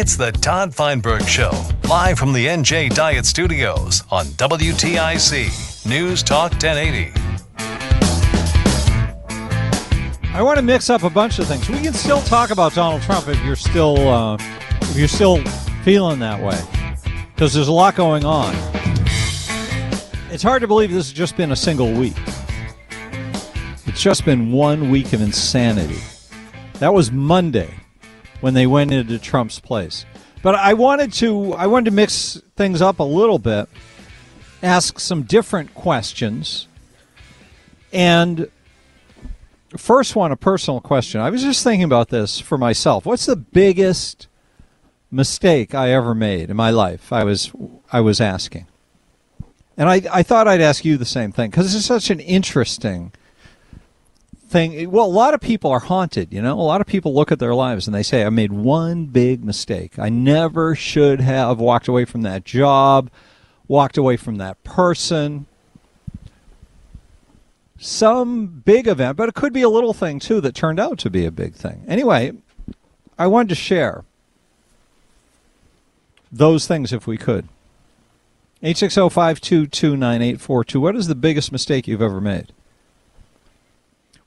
It's the Todd Feinberg Show, live from the NJ Diet Studios on WTIC News Talk 1080. I want to mix up a bunch of things. We can still talk about Donald Trump if you're still uh, if you're still feeling that way, because there's a lot going on. It's hard to believe this has just been a single week. It's just been one week of insanity. That was Monday when they went into Trump's place. But I wanted to I wanted to mix things up a little bit, ask some different questions, and first one a personal question. I was just thinking about this for myself. What's the biggest mistake I ever made in my life? I was I was asking. And I, I thought I'd ask you the same thing because it's such an interesting thing. Well, a lot of people are haunted, you know. A lot of people look at their lives and they say, I made one big mistake. I never should have walked away from that job, walked away from that person. Some big event, but it could be a little thing too that turned out to be a big thing. Anyway, I wanted to share those things if we could. 860-522-9842. What is the biggest mistake you've ever made?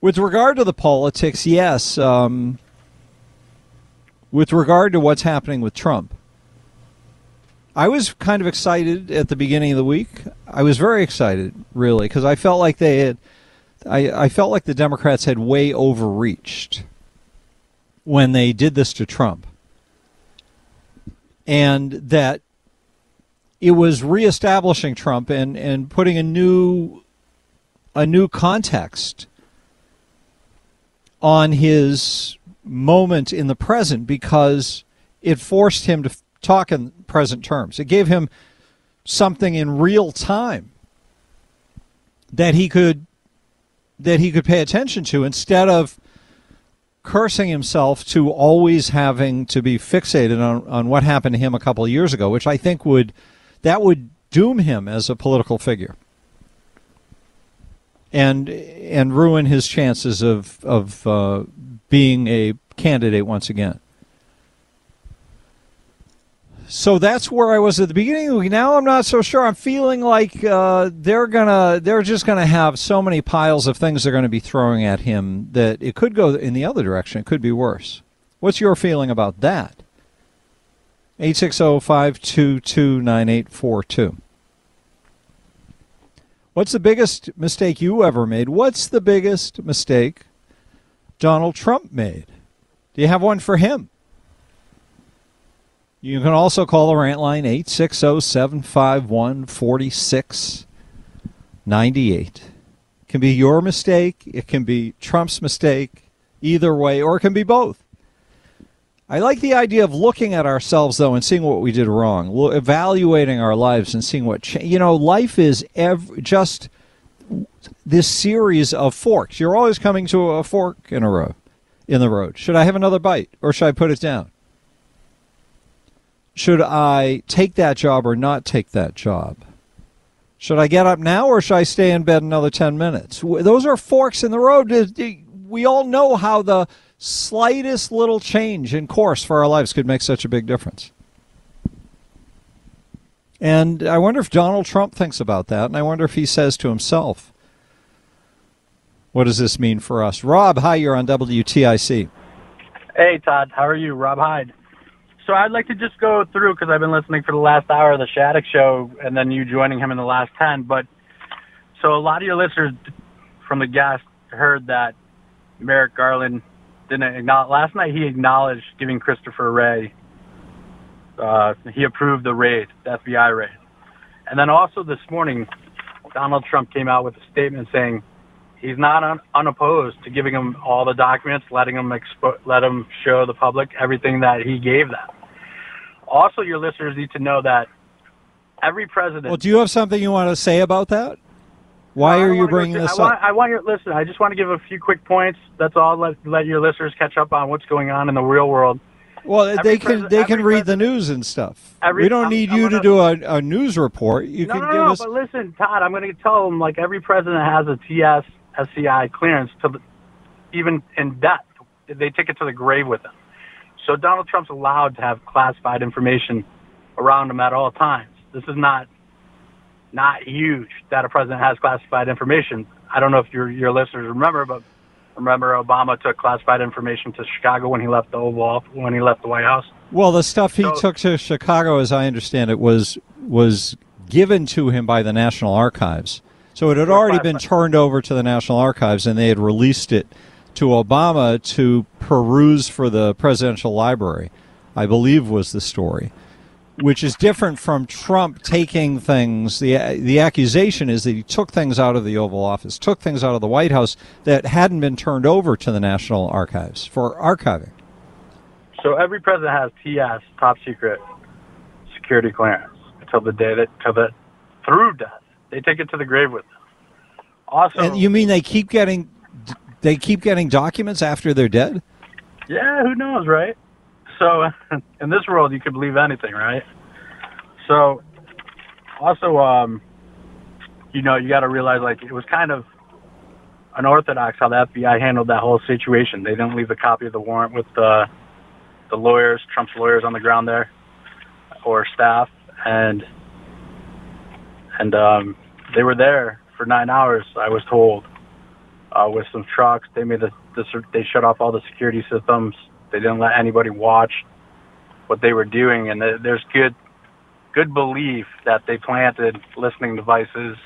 With regard to the politics, yes. Um, with regard to what's happening with Trump, I was kind of excited at the beginning of the week. I was very excited, really, because I felt like they had, I, I felt like the Democrats had way overreached when they did this to Trump, and that it was reestablishing Trump and, and putting a new a new context on his moment in the present because it forced him to talk in present terms. It gave him something in real time that he could that he could pay attention to instead of cursing himself to always having to be fixated on, on what happened to him a couple of years ago, which I think would that would doom him as a political figure and and ruin his chances of of uh, being a candidate once again. So that's where I was at the beginning. Now I'm not so sure. I'm feeling like uh, they're gonna they're just gonna have so many piles of things they're to be throwing at him that it could go in the other direction. It could be worse. What's your feeling about that? 860-522-9842. What's the biggest mistake you ever made? What's the biggest mistake Donald Trump made? Do you have one for him? You can also call the rant line 860 751 4698. It can be your mistake, it can be Trump's mistake, either way, or it can be both. I like the idea of looking at ourselves though and seeing what we did wrong, evaluating our lives and seeing what you know. Life is ev- just this series of forks. You're always coming to a fork in a road, in the road. Should I have another bite or should I put it down? Should I take that job or not take that job? Should I get up now or should I stay in bed another 10 minutes? Those are forks in the road. We all know how the slightest little change in course for our lives could make such a big difference. And I wonder if Donald Trump thinks about that, and I wonder if he says to himself, what does this mean for us? Rob, hi, you're on WTIC. Hey, Todd. How are you? Rob Hyde. So I'd like to just go through because I've been listening for the last hour of the Shattuck show and then you joining him in the last 10. But so a lot of your listeners from the guest heard that Merrick Garland didn't acknowledge. Last night he acknowledged giving Christopher Wray, uh, he approved the raid, the FBI raid. And then also this morning, Donald Trump came out with a statement saying he's not un- unopposed to giving them all the documents, letting them expo- let them show the public everything that he gave them. Also, your listeners need to know that every president. Well, do you have something you want to say about that? Why I are you bringing through- this I want, up? I want your listen. I just want to give a few quick points. That's all. Let let your listeners catch up on what's going on in the real world. Well, every they can they can read the news and stuff. Every- we don't I'm- need I'm you to gonna- do a, a news report. You no, can no, give no. us. But listen, Todd, I'm going to tell them like every president has a TS SCI clearance to the, even in death. They take it to the grave with them. So Donald Trump's allowed to have classified information around him at all times. This is not not huge that a president has classified information. I don't know if your your listeners remember, but remember Obama took classified information to Chicago when he left the Oval when he left the White House. Well, the stuff he So- took to Chicago, as I understand it, was was given to him by the National Archives. So it had already been turned over to the National Archives, and they had released it to Obama to peruse for the presidential library. I believe was the story, which is different from Trump taking things. the The accusation is that he took things out of the Oval Office, took things out of the White House that hadn't been turned over to the National Archives for archiving. So every president has TS, top secret security clearance, until the day that, till the, through death. They take it to the grave with them. Also, And you mean they keep getting they keep getting documents after they're dead? yeah, who knows, right? So in this world, you could believe anything, right? So also, um, you know, you got to realize like it was kind of unorthodox how the FBI handled that whole situation. They didn't leave a copy of the warrant with the the lawyers, Trump's lawyers on the ground there, or staff, and and um, they were there for nine hours. I was told uh, with some trucks. They made the, the they shut off all the security systems. They didn't let anybody watch what they were doing, and th- there's good good belief that they planted listening devices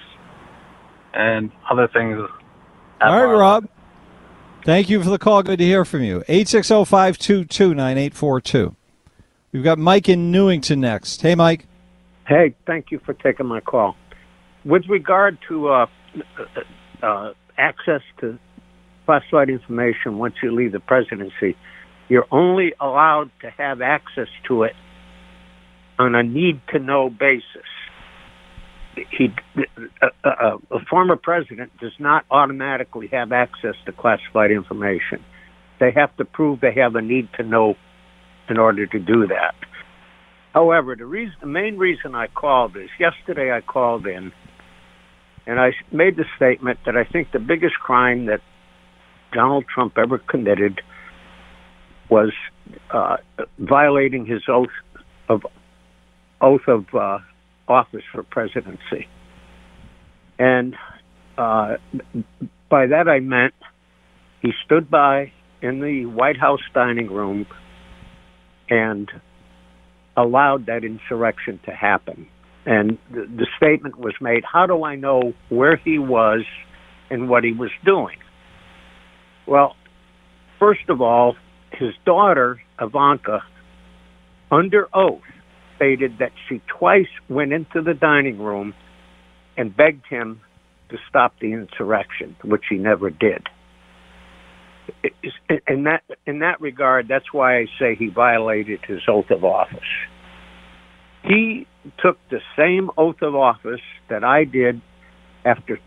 and other things. All right, Mar-a-Lago. Rob. Thank you for the call. Good to hear from you. 860-522-9842. We've got Mike in Newington next. Hey, Mike. Hey, thank you for taking my call. With regard to uh, uh, access to classified information once you leave the presidency, you're only allowed to have access to it on a need to know basis. He, a, a, a former president does not automatically have access to classified information. They have to prove they have a need to know in order to do that. However, the reason, the main reason I called is yesterday I called in and I made the statement that I think the biggest crime that Donald Trump ever committed was uh, violating his oath of oath of uh, office for presidency, and uh, by that I meant he stood by in the White House dining room and allowed that insurrection to happen. And the, the statement was made how do I know where he was and what he was doing? Well, first of all, his daughter, Ivanka, under oath, stated that she twice went into the dining room and begged him to stop the insurrection, which he never did. In that in that regard, that's why I say he violated his oath of office. He took the same oath of office that I did after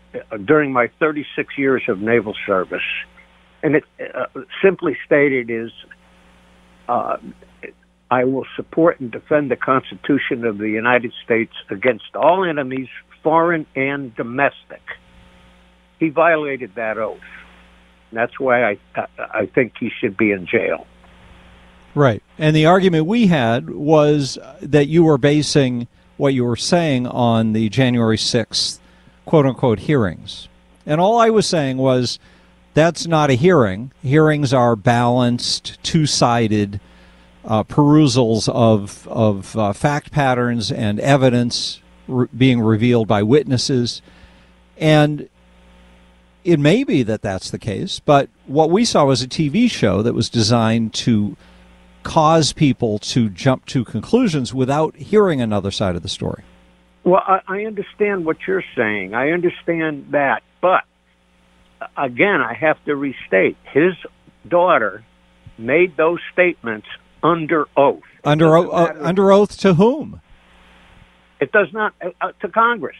during my 36 years of naval service, and it uh, simply stated is, uh, I will support and defend the Constitution of the United States against all enemies, foreign and domestic. He violated that oath. That's why I I, think he should be in jail. Right. And the argument we had was that you were basing what you were saying on the January 6th quote unquote hearings. And all I was saying was that's not a hearing. Hearings are balanced, two sided uh, perusals of, of uh, fact patterns and evidence re- being revealed by witnesses. And it may be that that's the case, but what we saw was a TV show that was designed to cause people to jump to conclusions without hearing another side of the story. Well, I, I understand what you're saying. I understand that, but again, I have to restate: his daughter made those statements under oath. Under o- uh, under oath to whom? It does not uh, uh, to Congress,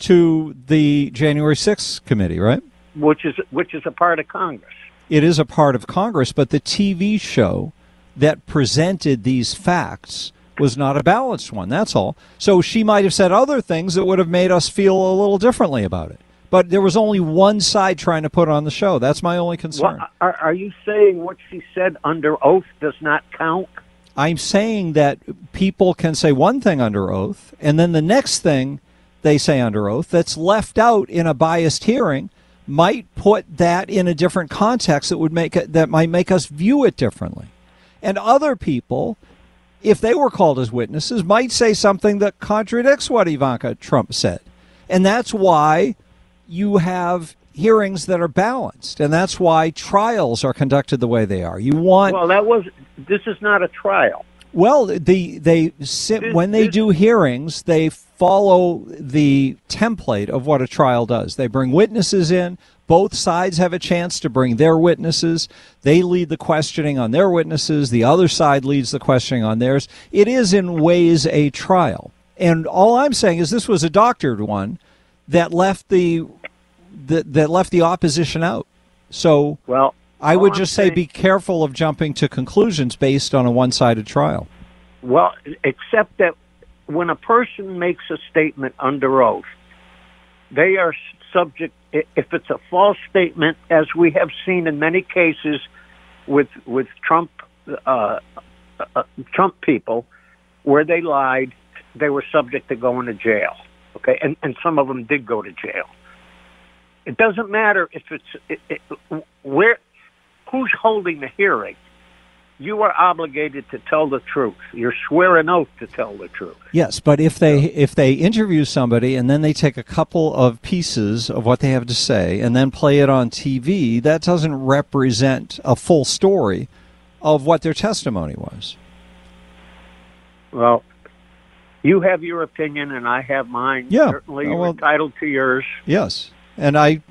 To the January 6th committee, right? which is which is a part of Congress. It is a part of Congress, but the TV show that presented these facts was not a balanced one. That's all. So she might have said other things that would have made us feel a little differently about it. But there was only one side trying to put on the show. That's my only concern. What, are, are you saying what she said under oath does not count? I'm saying that people can say one thing under oath, and then the next thing they say under oath that's left out in a biased hearing might put that in a different context that would make it, that might make us view it differently. And other people, if they were called as witnesses, might say something that contradicts what Ivanka Trump said. And that's why you have hearings that are balanced, and that's why trials are conducted the way they are. You want Well, that was. This is not a trial. well, the they sit when they do hearings, they follow the template of what a trial does. They bring witnesses in. Both sides have a chance to bring their witnesses. They lead the questioning on their witnesses. The other side leads the questioning on theirs. It is in ways a trial. And all I'm saying is this was a doctored one that left the that, that left the opposition out. So Well, I would I'm just say saying- be careful of jumping to conclusions based on a one-sided trial. Well, except that when a person makes a statement under oath, they are subject, if it's a false statement, as we have seen in many cases with with Trump uh, uh, Trump people, where they lied, they were subject to going to jail. Okay, and and some of them did go to jail. It doesn't matter if it's it, it, where who's holding the hearing you are obligated to tell the truth. You're swear an oath to tell the truth. Yes, but if they if they interview somebody and then they take a couple of pieces of what they have to say and then play it on TV, that doesn't represent a full story of what their testimony was. Well, you have your opinion and I have mine. Yeah. Certainly Oh, you're well- entitled to yours. Yes, and I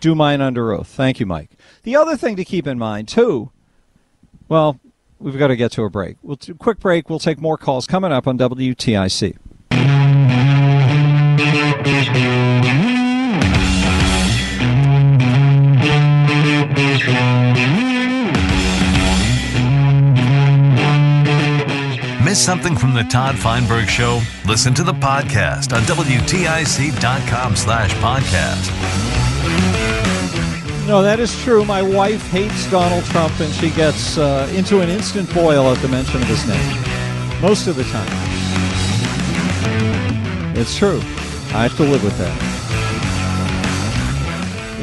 do mine under oath. Thank you, Mike. The other thing to keep in mind too, well, we've got to get to a break. We'll do quick break. We'll take more calls coming up on WTIC. Miss something from the Todd Feinberg Show? Listen to the podcast on WTIC.com slash podcast. No, that is true. My wife hates Donald Trump, and she gets uh, into an instant boil at the mention of his name. Most of the time. It's true. I have to live with that.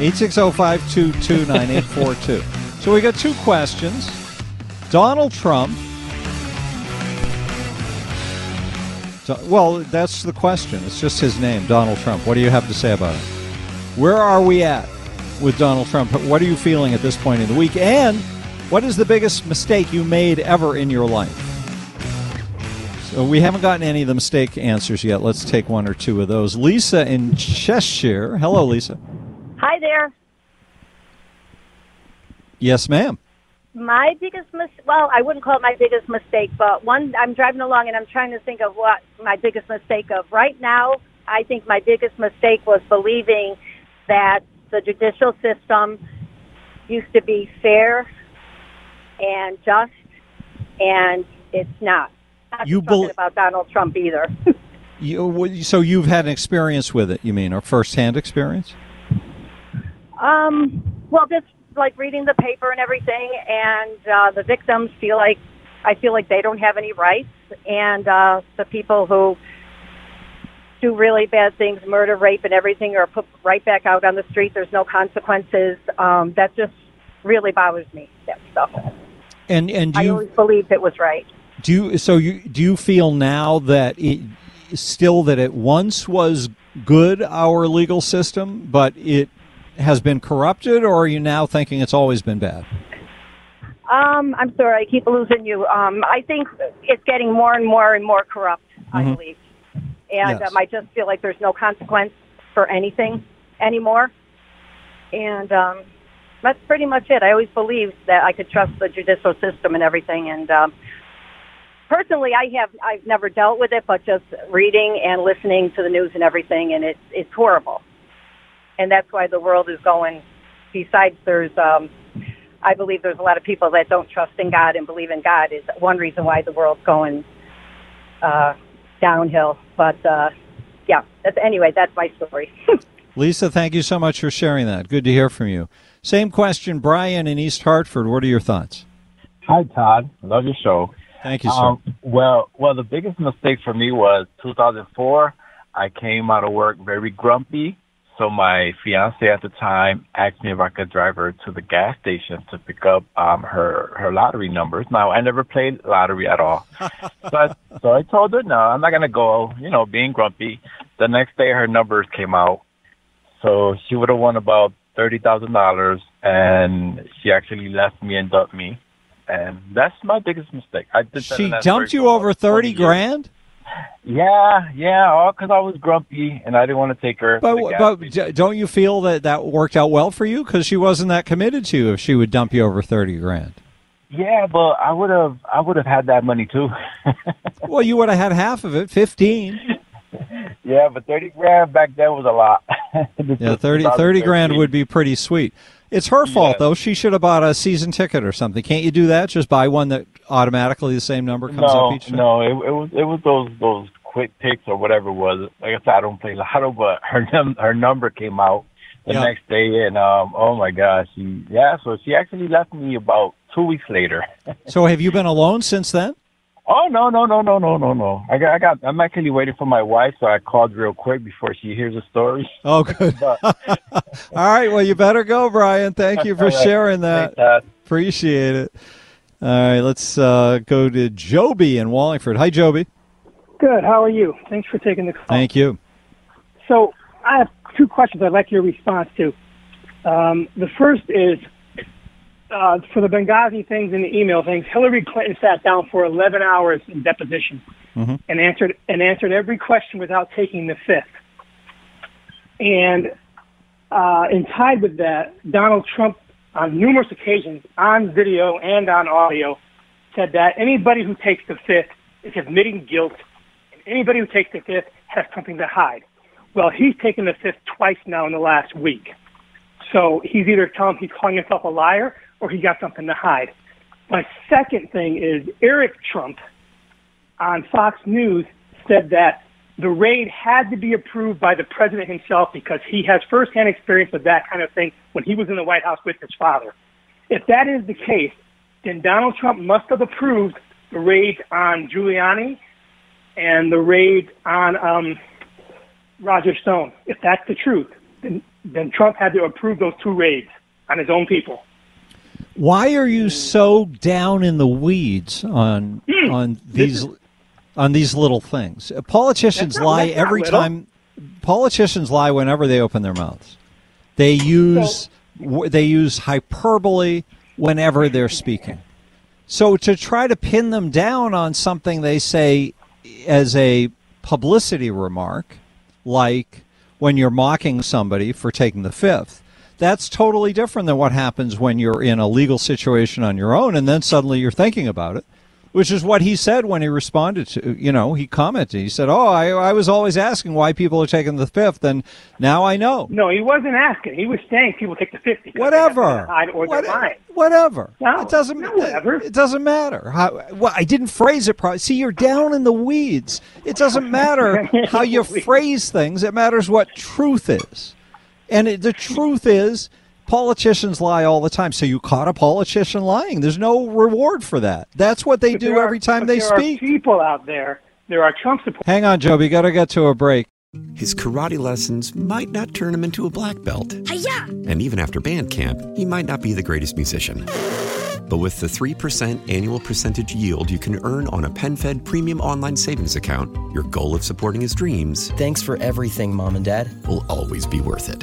860-522-9842. So we got two questions. Donald Trump. Well, that's the question. It's just his name, Donald Trump. What do you have to say about it? Where are we at with Donald Trump? What are you feeling at this point in the week? And what is the biggest mistake you made ever in your life? So we haven't gotten any of the mistake answers yet. Let's take one or two of those. Lisa in Cheshire. Hello, Lisa. Hi there. Yes, ma'am. My biggest mis well, I wouldn't call it my biggest mistake, but one I'm driving along and I'm trying to think of what my biggest mistake of. Right now, I think my biggest mistake was believing that the judicial system used to be fair and just and it's not. Not You believe about Donald Trump either. You, so you've had an experience with it, you mean, or first-hand experience? Um, well, just like reading the paper and everything, and uh, the victims feel like I feel like they don't have any rights, and uh, the people who do really bad things, murder, rape, and everything, are put right back out on the street. There's no consequences. Um, that just really bothers me. That stuff. And and do I you always believed it was right. do you so you do you feel now that it still that it once was good our legal system, but it has been corrupted, or are you now thinking it's always been bad? Um, I'm sorry, I keep losing you. Um, I think it's getting more and more and more corrupt. I Mhm. believe, and Yes. um, I just feel like there's no consequence for anything anymore. And um, that's pretty much it. I always believed that I could trust the judicial system and everything. And um, personally, I have I've never dealt with it, but just reading and listening to the news and everything, and it's it's horrible. And that's why the world is going. Besides, there's um, I believe there's a lot of people that don't trust in God and believe in God is one reason why the world's going uh, downhill. But uh, yeah, that's, anyway, that's my story. Lisa, thank you so much for sharing that. Good to hear from you. Same question, Brian in East Hartford. What are your thoughts? Hi, Todd. Love your show. Thank you, sir. Um, well, well, the biggest mistake for me was 2004. I came out of work very grumpy, so my fiance at the time asked me if I could drive her to the gas station to pick up um, her her lottery numbers. Now, I never played lottery at all, but so I told her no, I'm not gonna go. You know, being grumpy. The next day, her numbers came out, so she would have won about thirty thousand dollars, and she actually left me and dumped me. And that's my biggest mistake. I did She dumped you over 30 grand? Yeah, yeah, all because I was grumpy and I didn't want to take her. But, but don't you feel that that worked out well for you? Because she wasn't that committed to you if she would dump you over 30 grand. yeah, but I would have, I would have had that money too. Well, you would have had half of it, 15. yeah, but thirty grand back then was a lot. Yeah, 30, 30 grand would be pretty sweet. It's her fault, though. She should have bought a season ticket or something. Can't you do that? Just buy one that automatically the same number comes no, up each time? no, it, it was it was those those quick picks or whatever it was. Like I said, I don't play lotto, but her num- her number came out the Yeah. next day, and um, oh my gosh, she yeah. So she actually left me about two weeks later. So have you been alone since then? Oh no no no no no no no! I got I got I'm actually waiting for my wife, so I called real quick before she hears the story. Oh, good. But- All right. Well, you better go, Brian. Thank you for All right. sharing that. Thanks, Appreciate it. All right. Let's uh, go to Joby in Wallingford. Hi, Joby. Good. How are you? Thanks for taking the call. Thank you. So I have two questions I'd like your response to. Um, the first is uh, for the Benghazi things and the email things. Hillary Clinton sat down for 11 hours in deposition Mm-hmm. and answered and answered every question without taking the fifth. And uh, and tied with that, Donald Trump on numerous occasions on video and on audio said that anybody who takes the fifth is admitting guilt, and anybody who takes the fifth has something to hide. Well, he's taken the fifth twice now in the last week. So he's either telling he's calling himself a liar or he got something to hide. My second thing is Eric Trump on Fox News said that the raid had to be approved by the president himself because he has firsthand experience with that kind of thing when he was in the White House with his father. If that is the case, then Donald Trump must have approved the raid on Giuliani and the raid on um, Roger Stone. If that's the truth, then, then Trump had to approve those two raids on his own people. Why are you so down in the weeds on Hmm. on these on these little things? Politicians not- lie not every little. time. Politicians lie whenever they open their mouths. They use w they use hyperbole whenever they're speaking. So to try to pin them down on something they say as a publicity remark, like when you're mocking somebody for taking the fifth, that's totally different than what happens when you're in a legal situation on your own and then suddenly you're thinking about it, which is what he said when he responded to, you know, he commented. He said, Oh, I, I was always asking why people are taking the fifth, and now I know. No, he wasn't asking. He was saying people take the 50. Whatever. They're. Whatever. No, it doesn't. no, whatever. It doesn't matter. How, well, I didn't phrase it properly. See, you're down in the weeds. It doesn't matter how you phrase things. It matters what truth is, and it, the truth is Politicians lie all the time. So you caught a politician lying. There's no reward for that. That's what they But do there are- every time they there speak. Are people out there. There are Trump supporters. Hang on, Joby. Got to get to a break. His karate lessons might not turn him into a black belt. And even after band camp, he might not be the greatest musician. But with the 3% annual percentage yield you can earn on a PenFed premium online savings account, your goal of supporting his dreams Thanks for everything, Mom and Dad. will always be worth it.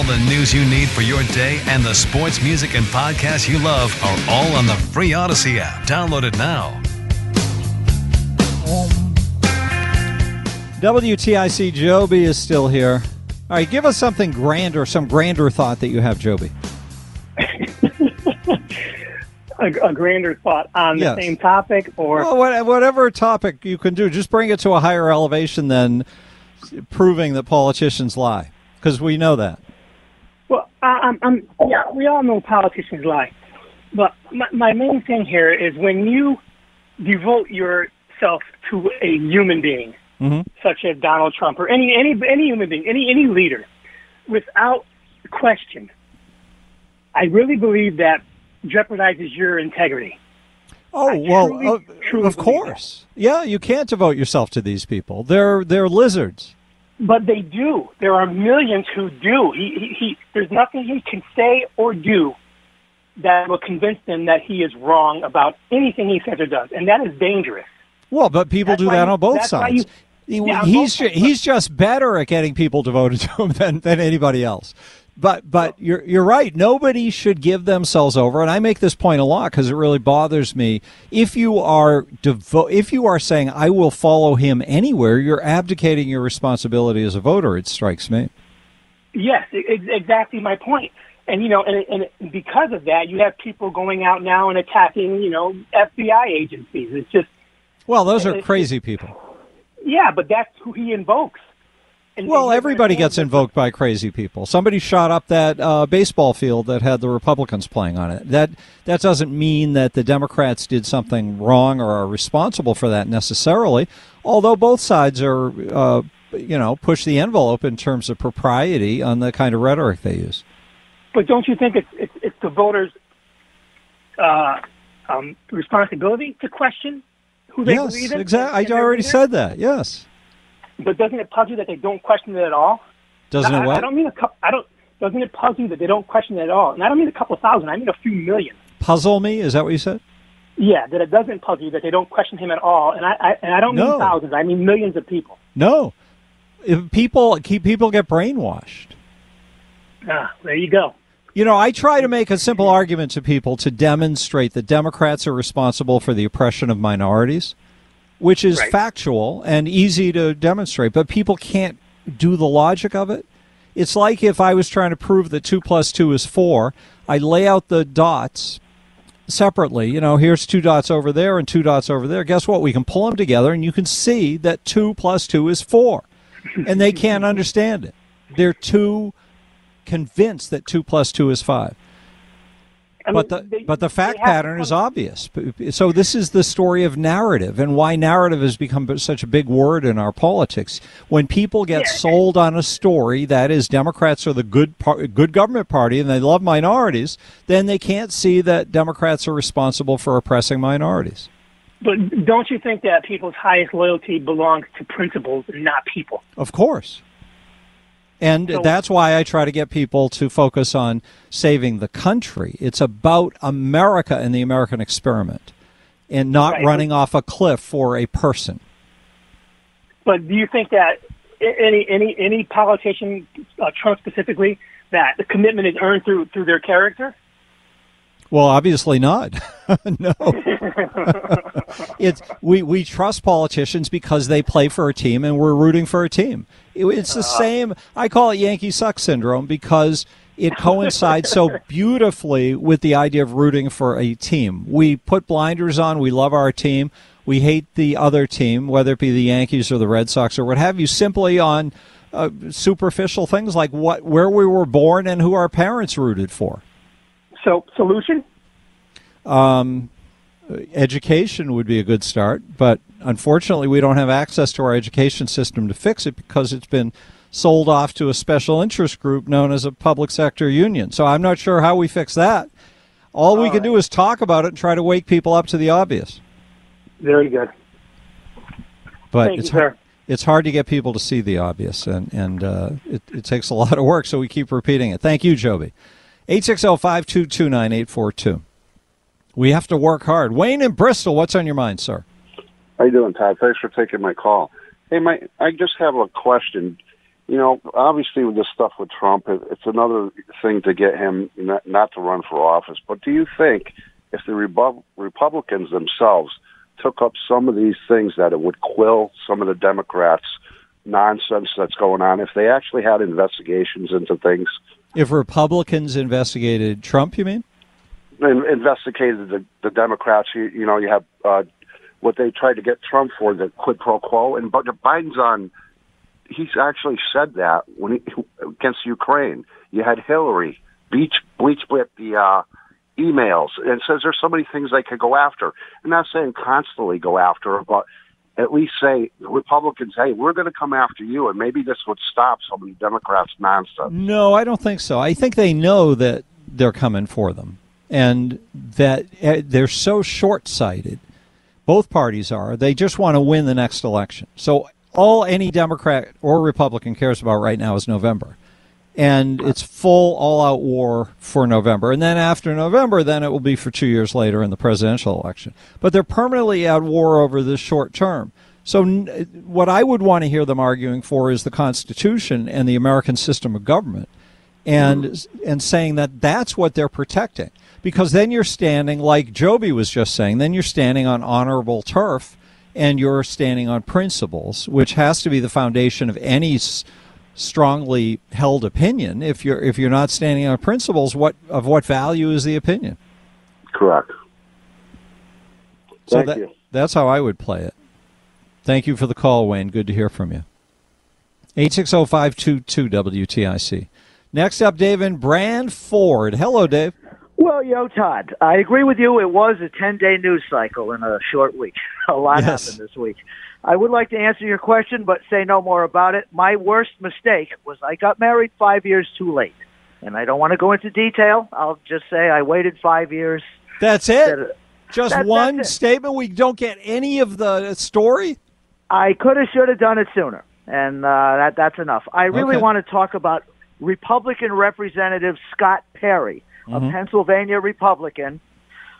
All the news you need for your day and the sports, music, and podcasts you love are all on the free Odyssey app. Download it now. WTIC Joby is still here. All right, give us something grander, some grander thought that you have, Joby. A, a grander thought on the same topic, or Well, whatever topic you can do, just bring it to a higher elevation than proving that politicians lie, because we know that. Well, I, I'm, I'm, yeah, we all know politicians lie. But my, my main thing here is when you devote yourself to a human being, Mm-hmm. such as Donald Trump or any any any human being, any any leader, without question, I really believe that jeopardizes your integrity. Oh well, uh, truly of course. Yeah, you can't devote yourself to these people. They're they're lizards. But they do. There are millions who do. He, he, he there's nothing he can say or do that will convince them that he is wrong about anything he says or does, and that is dangerous. Well, but people That's do that you- on both sides. you- He- Yeah, he's both ju- he's just better at getting people devoted to him than, than anybody else. But but you're you're right. Nobody should give themselves over, and I make this point a lot because it really bothers me. If you are devo- if you are saying I will follow him anywhere, you're abdicating your responsibility as a voter. It strikes me. Yes, exactly my point. And you know, and, and because of that, you have people going out now and attacking, you know, FBI agencies. It's just, Well, those are crazy people. yeah, but that's who he invokes. And- Well, everybody gets invoked by crazy people. Somebody shot up that uh, baseball field that had the Republicans playing on it. That that doesn't mean that the Democrats did something wrong or are responsible for that necessarily. Although both sides are, uh, you know, push the envelope in terms of propriety on the kind of rhetoric they use. But don't you think it's it's, it's the voters' uh, um, responsibility to question who they yes, believe in? Yes, exactly. I already said that. Yes. But doesn't it puzzle you that they don't question it at all? Doesn't I, it what? I don't mean a couple. I don't. Doesn't it puzzle you that they don't question it at all? And I don't mean a couple thousand. I mean a few million. Puzzle me? Is that what you said? Yeah, that it doesn't puzzle you that they don't question him at all. And I, I and I don't No. mean thousands. I mean millions of people. No. If people keep people get brainwashed. Ah, there you go. You know, I try to make a simple argument to people to demonstrate that Democrats are responsible for the oppression of minorities, which is Right. factual and easy to demonstrate, but people can't do the logic of it. It's like if I was trying to prove that 2 plus 2 is 4, I lay out the dots separately. You know, here's two dots over there and two dots over there. Guess what? We can pull them together and you can see that 2 plus 2 is 4. And they can't understand it. they're too convinced that two plus two is five. I but mean, the they- but the fact they have to pattern is obvious. So this is the story of narrative and why narrative has become such a big word in our politics. When people get sold on a story that is Democrats are the good par- good government party and they love minorities, then they can't see that Democrats are responsible for oppressing minorities. But don't you think that people's highest loyalty belongs to principles and not people? Of course. And So- that's why I try to get people to focus on saving the country. It's about America and the American experiment and not Right. running off a cliff for a person. But do you think that any any any politician, uh, Trump specifically, that the commitment is earned through through their character? Well, obviously not. no. it's we, we trust politicians because they play for a team and we're rooting for a team. It- it's the same. I call it Yankee suck syndrome because it coincides so beautifully with the idea of rooting for a team. We put blinders on. We love our team. We hate the other team, whether it be the Yankees or the Red Sox or what have you, simply on uh, superficial things like what where we were born and who our parents rooted for. So solution? Um, education would be a good start, but unfortunately, we don't have access to our education system to fix it because it's been sold off to a special interest group known as a public sector union. So I'm not sure how we fix that. All we can do is talk about it and try to wake people up to the obvious. Very good. But Thank it's you, sir. hard, it's hard to get people to see the obvious, and and uh, it, it takes a lot of work. So we keep repeating it. Thank you, Joby. Eight six zero five two two nine eight four two. We have to work hard. Wayne in Bristol, what's on your mind, sir? How you doing, Todd? Thanks for taking my call. Hey, my, I just have a question. You know, obviously with this stuff with Trump, it, it's another thing to get him not, not to run for office. But do you think if the Rebu- Republicans themselves took up some of these things, that it would quill some of the Democrats' nonsense that's going on? If they actually had investigations into things, If Republicans investigated Trump, you mean? in- investigated the, the Democrats. You, you know, you have uh, what they tried to get Trump for the quid pro quo, and but Biden's on. He's actually said that when he against Ukraine. You had Hillary beach bleach blip the uh, emails and says there's so many things they could go after. I'm not saying constantly go after but at least say Republicans, hey, we're going to come after you, and maybe this would stop some of the Democrats' nonsense. No, I don't think so. I think they know that they're coming for them and that uh, they're so short sighted. Both parties are. They just want to win the next election. So all any Democrat or Republican cares about right now is November. And it's full all out war for November. And then after November, then it will be for two years later in the presidential election. But they're permanently at war over this short term. So, n- what I would want to hear them arguing for is the Constitution and the American system of government and mm. and saying that that's what they're protecting because then you're standing like Joby was just saying then you're standing on honorable turf and you're standing on principles which has to be the foundation of any strongly held opinion if you're if you're not standing on principles what of what value is the opinion Correct. so Thank that, you. that's how I would play it thank you for the call Wayne good to hear from you 860-522-WTIC next up Dave in Branford hello Dave Well, yo, Todd, I agree with you. It was a 10 day news cycle in a short week. A lot Yes. happened this week. I would like to answer your question, but say no more about it. My worst mistake was I got married five years too late. And I don't want to go into detail. I'll just say I waited five years. That's it? Just That- one that's it. statement. We don't get any of the story. I could have, should have done it sooner, and uh, that that's enough. I really Okay. want to talk about Republican Representative Scott Perry, Mhm. a Pennsylvania Republican,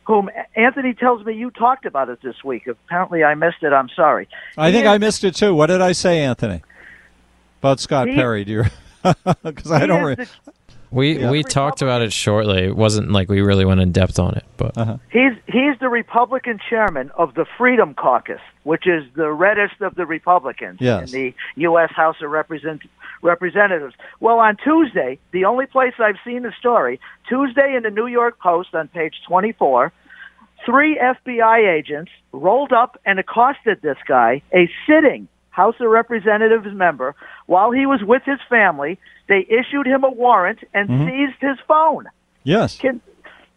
whom Anthony tells me you talked about it this week. Apparently, I missed it. I'm sorry. I think I missed it too. What did I say, Anthony? About Scott He- Perry, do you? Because I don't. Re- the- We Yeah. we talked about it shortly. It wasn't like we really went in depth on it, but Uh-huh. He's he's the Republican chairman of the Freedom Caucus, which is the reddest of the Republicans Yes. in the U.S. House of Represent- Representatives. Well, on Tuesday, the only place I've seen the story, Tuesday in the New York Post on page 24, three FBI agents rolled up and accosted this guy, a sitting House of Representatives member, while he was with his family, they issued him a warrant and Mhm. seized his phone. Yes. Can,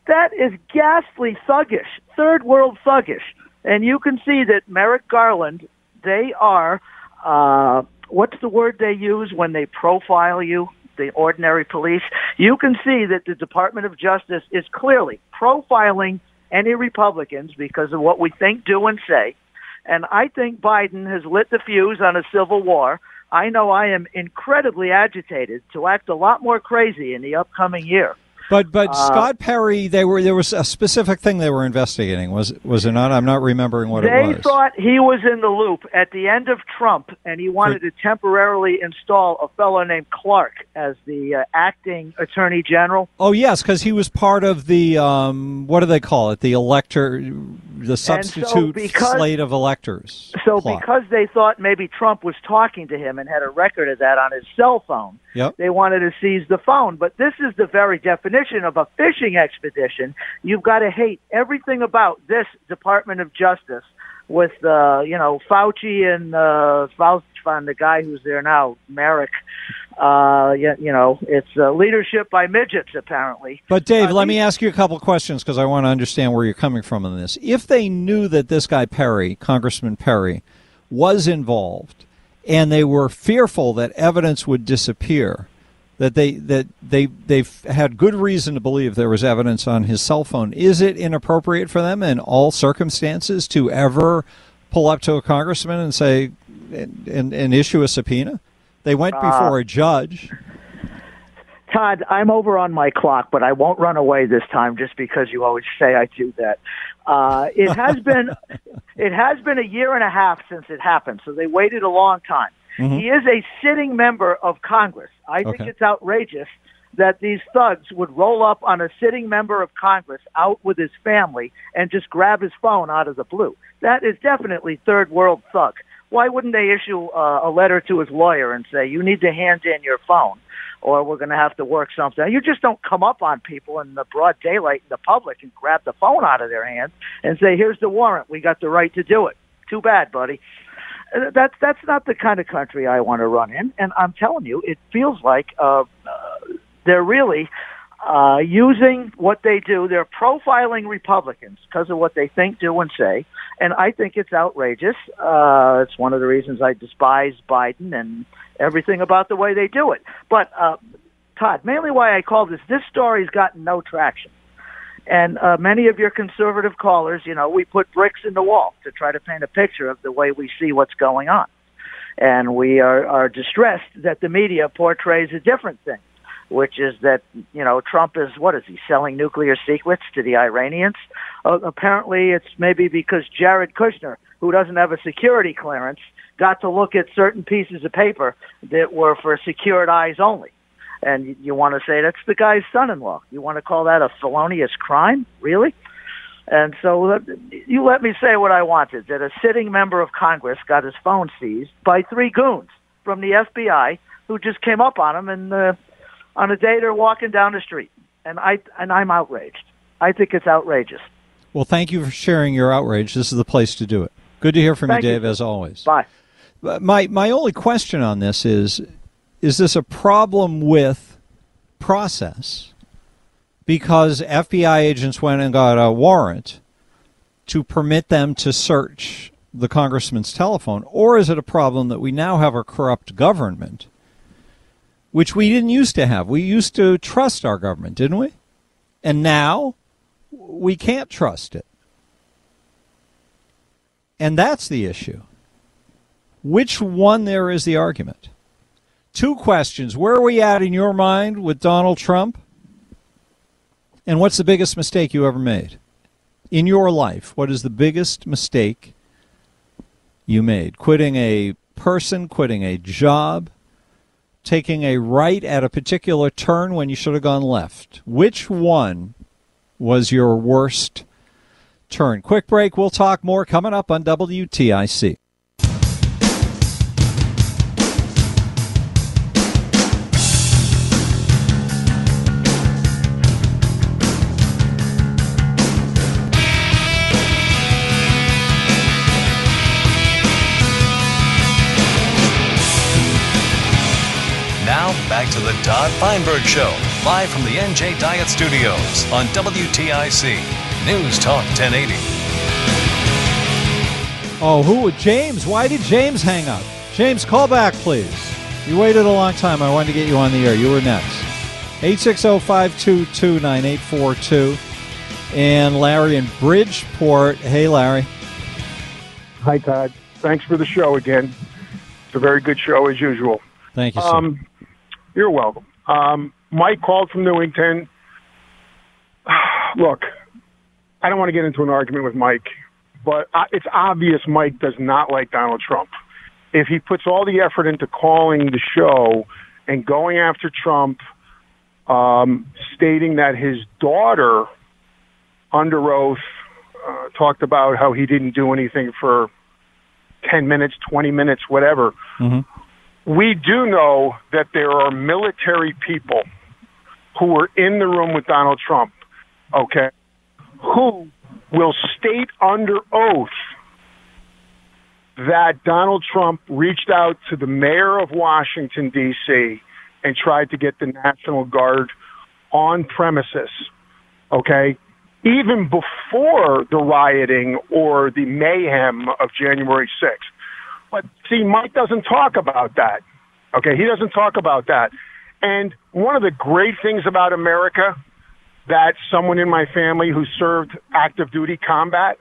that is ghastly thuggish, third world thuggish. And you can see that Merrick Garland, they are, uh, what's the word they use when they profile you? The ordinary police. You can see that the Department of Justice is clearly profiling any Republicans because of what we think, do, and say. And I think Biden has lit the fuse on a civil war. I know I am incredibly agitated to act a lot more crazy in the upcoming year. But but Uh, Scott Perry, they were there was a specific thing they were investigating. Was was it not? I'm not remembering what it was. They thought he was in the loop at the end of Trump, and he wanted to temporarily install a fellow named Clark as the uh, acting attorney general. Oh yes, because he was part of the um, what do they call it? The elector, the substitute because- slate of electors. So plot. because they thought maybe Trump was talking to him and had a record of that on his cell phone, Yep. they wanted to seize the phone. But this is the very definition of a fishing expedition. You've got to hate everything about this Department of Justice with, uh, you know, Fauci and uh, Fauci, the guy who's there now, Merrick. Uh, you, you know, it's uh, leadership by midgets, apparently. But Dave, Uh, let me ask you a couple questions because I want to understand where you're coming from on this. If they knew that this guy Perry, Congressman Perry, was involved, and they were fearful that evidence would disappear, that they that they they've had good reason to believe there was evidence on his cell phone, is it inappropriate for them in all circumstances to ever pull up to a congressman and say and, and, and issue a subpoena? They went Uh, before a judge. Todd, I'm over on my clock, but I won't run away this time just because you always say I do that. Uh, it has been it has been a year and a half since it happened, so they waited a long time. Mhm. He is a sitting member of Congress. I think it's outrageous that these thugs would roll up on a sitting member of Congress out with his family and just grab his phone out of the blue. That is definitely third world thug. Why wouldn't they issue uh, a letter to his lawyer and say, you need to hand in your phone or we're going to have to work something? You just don't come up on people in the broad daylight in the public and grab the phone out of their hands and say, here's the warrant. We got the right to do it. Too bad, buddy. That's that's not the kind of country I want to run in, and I'm telling you, it feels like uh, uh, they're really uh, using what they do. They're profiling Republicans because of what they think, do, and say, and I think it's outrageous. Uh, it's one of the reasons I despise Biden and everything about the way they do it. But uh, Todd, mainly why I call this this story's gotten no traction. And uh, many of your conservative callers, you know, we put bricks in the wall to try to paint a picture of the way we see what's going on. And we are, are distressed that the media portrays a different thing, which is that, you know, Trump is, what is he, selling nuclear secrets to the Iranians? Uh, apparently it's maybe because Jared Kushner, who doesn't have a security clearance, got to look at certain pieces of paper that were for secured eyes only and you, you want to say that's the guy's son-in-law. You want to call that a felonious crime, really? And so uh, you let me say what I wanted: that a sitting member of Congress got his phone seized by three goons from the FBI who just came up on him and uh, on a day they're walking down the street, and I and I'm outraged. I think it's outrageous. Well, thank you for sharing your outrage. This is the place to do it. Good to hear from Thank you, you. Dave, as always. Bye. My my only question on this is is this a problem with process? Because FBI agents went and got a warrant to permit them to search the congressman's telephone, or is it a problem that we now have a corrupt government, which we didn't used to have? We used to trust our government, didn't we? And now we can't trust it. And that's the issue. Which one there is the argument? Two questions. Where are we at in your mind with Donald Trump? And what's the biggest mistake you ever made? In your life, what is the biggest mistake you made? Quitting a person, quitting a job, taking a right at a particular turn when you should have gone left. Which one was your worst turn? Quick break. We'll talk more coming up on WTIC. To the Todd Feinberg Show, live from the NJ Diet Studios on WTIC News Talk 1080. Oh, who? James. Why did James hang up? James, call back, please. You waited a long time. I wanted to get you on the air. You were next. 860 522 9842. And Larry in Bridgeport. Hey, Larry. Hi, Todd. Thanks for the show again. It's a very good show as usual. Thank you, sir. Um, you're welcome. Um, Mike called from Newington. Look, I don't want to get into an argument with Mike, but it's obvious Mike does not like Donald Trump. If he puts all the effort into calling the show and going after Trump, um, stating that his daughter, under oath, uh, talked about how he didn't do anything for 10 minutes, 20 minutes, whatever. We do know that there are military people who were in the room with Donald Trump, okay, who will state under oath that Donald Trump reached out to the mayor of Washington, D.C., and tried to get the National Guard on premises, okay? Even before the rioting or the mayhem of January 6th. But see, Mike doesn't talk about that. Okay, he doesn't talk about that. And one of the great things about America that someone in my family who served active duty combat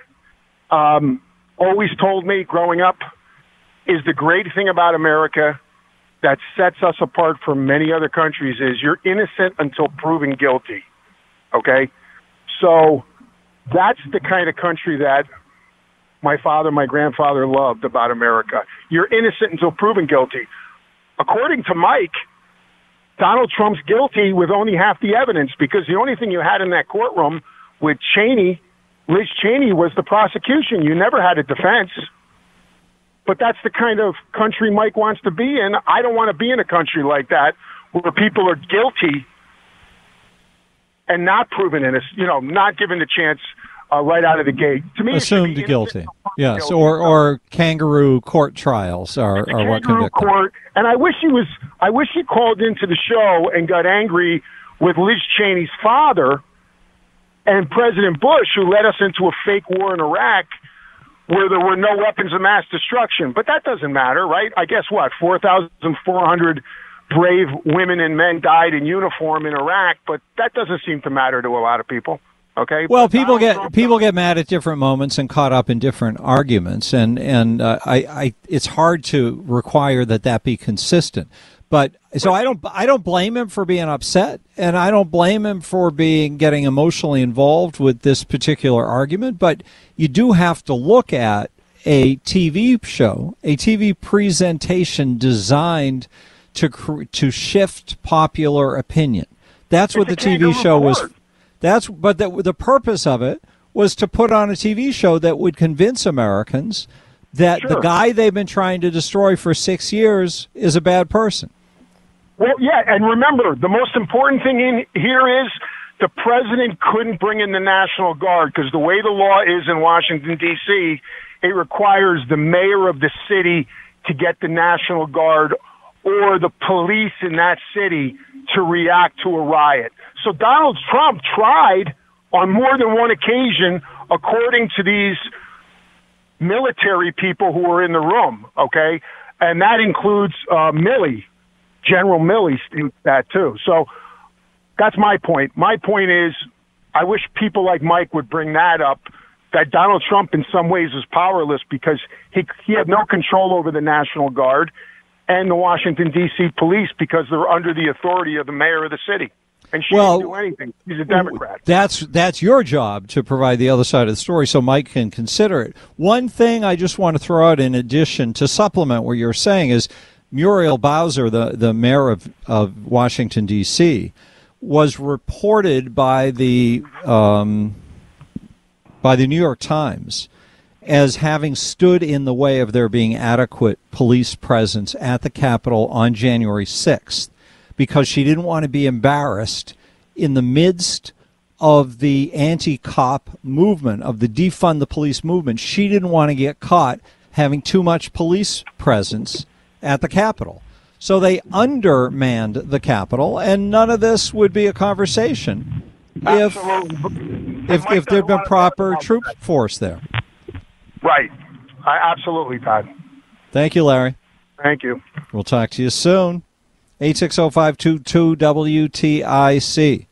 um, always told me growing up is the great thing about America that sets us apart from many other countries is you're innocent until proven guilty. Okay? So that's the kind of country that my father, my grandfather loved about America. You're innocent until proven guilty. According to Mike, Donald Trump's guilty with only half the evidence because the only thing you had in that courtroom with Cheney, Liz Cheney, was the prosecution. You never had a defense. But that's the kind of country Mike wants to be in. I don't want to be in a country like that where people are guilty and not proven innocent, you know, not given the chance uh, right out of the gate. To me, Assumed guilty. Yes, or or kangaroo court trials are, are what convict court. And I wish he was. I wish he called into the show and got angry with Liz Cheney's father and President Bush, who led us into a fake war in Iraq where there were no weapons of mass destruction. But that doesn't matter, right? I guess what four thousand four hundred brave women and men died in uniform in Iraq, but that doesn't seem to matter to a lot of people. Okay. Well, people get people get mad at different moments and caught up in different arguments, and and uh, I, I it's hard to require that that be consistent. But so I don't I don't blame him for being upset, and I don't blame him for being getting emotionally involved with this particular argument. But you do have to look at a TV show, a TV presentation designed to to shift popular opinion. That's what the TV show was. That's but the, the purpose of it was to put on a TV show that would convince Americans that the guy they've been trying to destroy for six years is a bad person. Well, yeah, and remember, the most important thing in here is the president couldn't bring in the National Guard because the way the law is in Washington D.C., it requires the mayor of the city to get the National Guard or the police in that city to react to a riot. So Donald Trump tried on more than one occasion, according to these military people who were in the room, okay? And that includes uh, General Milley states that too. So that's my point. My point is, I wish people like Mike would bring that up. That Donald Trump, in some ways, is powerless because he he had no control over the National Guard and the Washington D.C. police because they're under the authority of the mayor of the city, and she Well, didn't do anything. He's a Democrat. That's that's your job to provide the other side of the story, so Mike can consider it. One thing I just want to throw out in addition to supplement what you're saying is Muriel Bowser, the the mayor of of Washington D.C., was reported by the um, by the New York Times as having stood in the way of there being adequate police presence at the Capitol on January 6th because she didn't want to be embarrassed in the midst of the anti cop movement, of the defund the police movement. She didn't want to get caught having too much police presence at the Capitol. So they undermanned the Capitol, and none of this would be a conversation if if, if there'd been proper troop force there. Right. I, absolutely, Todd. Thank you, Larry. Thank you. We'll talk to you soon. 860-522-WTIC.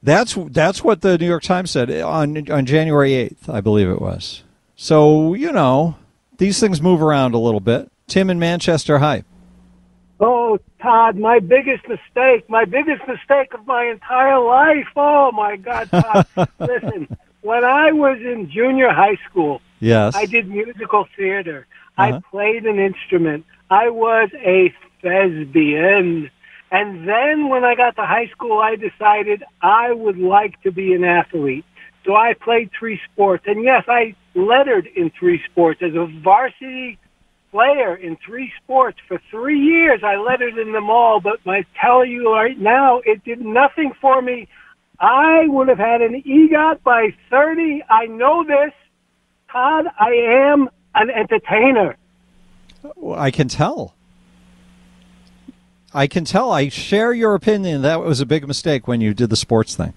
That's that's what the New York Times said on on January 8th, I believe it was. So, you know, these things move around a little bit. Tim in Manchester, hi. Oh, Todd, my biggest mistake, my biggest mistake of my entire life. Oh my God, Todd. Listen, when I was in junior high school, Yes. I did musical theater. Uh-huh. I played an instrument. I was a thespian. And then when I got to high school, I decided I would like to be an athlete. So I played three sports. And yes, I lettered in three sports as a varsity player in three sports for three years. I lettered in them all, but I tell you right now, it did nothing for me. I would have had an EGOT by 30. I know this. Todd, I am an entertainer. Well, I can tell. I can tell. I share your opinion. That was a big mistake when you did the sports thing.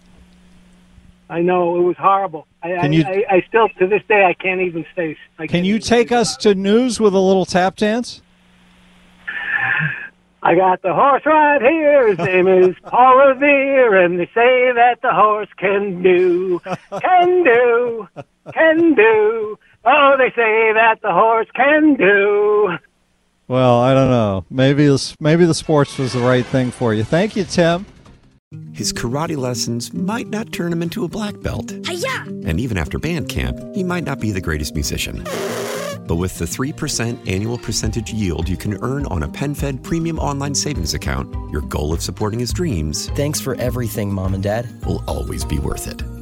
I know it was horrible. I, you- I, I still, to this day, I can't even stay. I Can you take us to news with a little tap dance? I got the horse right here. His name is Paul Revere, and they say that the horse can do, can do, can do. Oh, they say that the horse can do. Well, I don't know. Maybe this, maybe the sports was the right thing for you. Thank you, Tim. His karate lessons might not turn him into a black belt. And even after band camp, he might not be the greatest musician. But with the 3% annual percentage yield you can earn on a PenFed premium online savings account, your goal of supporting his dreams Thanks for everything, Mom and Dad. will always be worth it.